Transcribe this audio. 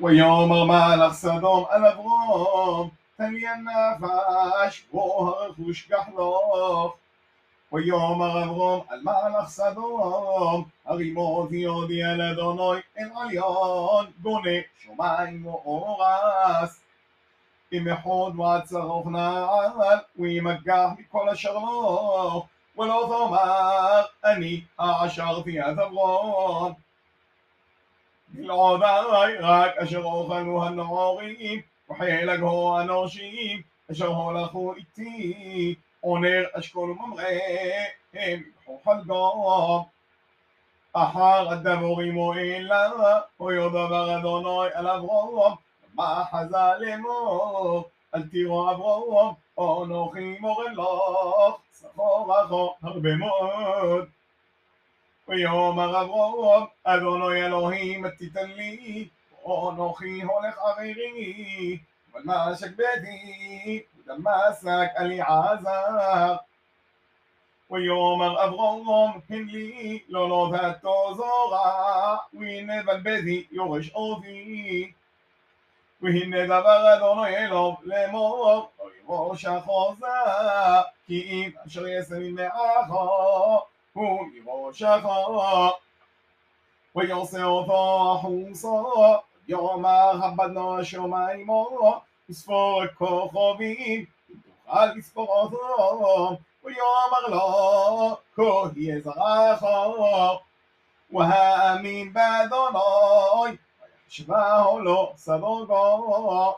ויאמר מלאך סדום על אברום תן לי הנפש בו הרכוש גחלוך ויאמר אברום על מלאך סדום הרימות יודיע לאדוני אל עליון בונה שמיים ואורס אם יחוד ועצרוך נעל וימגח מכל אשר לו ולא תאמר אני העשרתי את אברום בלעודי רק אשר אוכלו הנעורים וחלקו אנושים אשר הולכו איתי עונר אשכול וממרא הם יקחו חלקו אחר הדבורים מועילה או דבר אדוני על אברום מה חזה לאמור אל תירו אברום אנוכי מורה לך שכור אחו הרבה מאוד ויאמר אברום אדוני אלוהים תיתן לי אנוכי הולך ערירי ולמשק ביתי ודמשק אליעזר ויאמר אברום הן לי לא נודעתו זורה והנה בלבדי יורש אובי והנה דבר אדוני אלוב לאמור ראש החוזה כי אם אשר יעשה ממעכו وشفاء ويصرف حوصا يوم حبنا شميما اسفار كخوين دخل اسفارهم ويوم اغلا كهي زغاخا وهامين بدناي ويحشبه له صدقا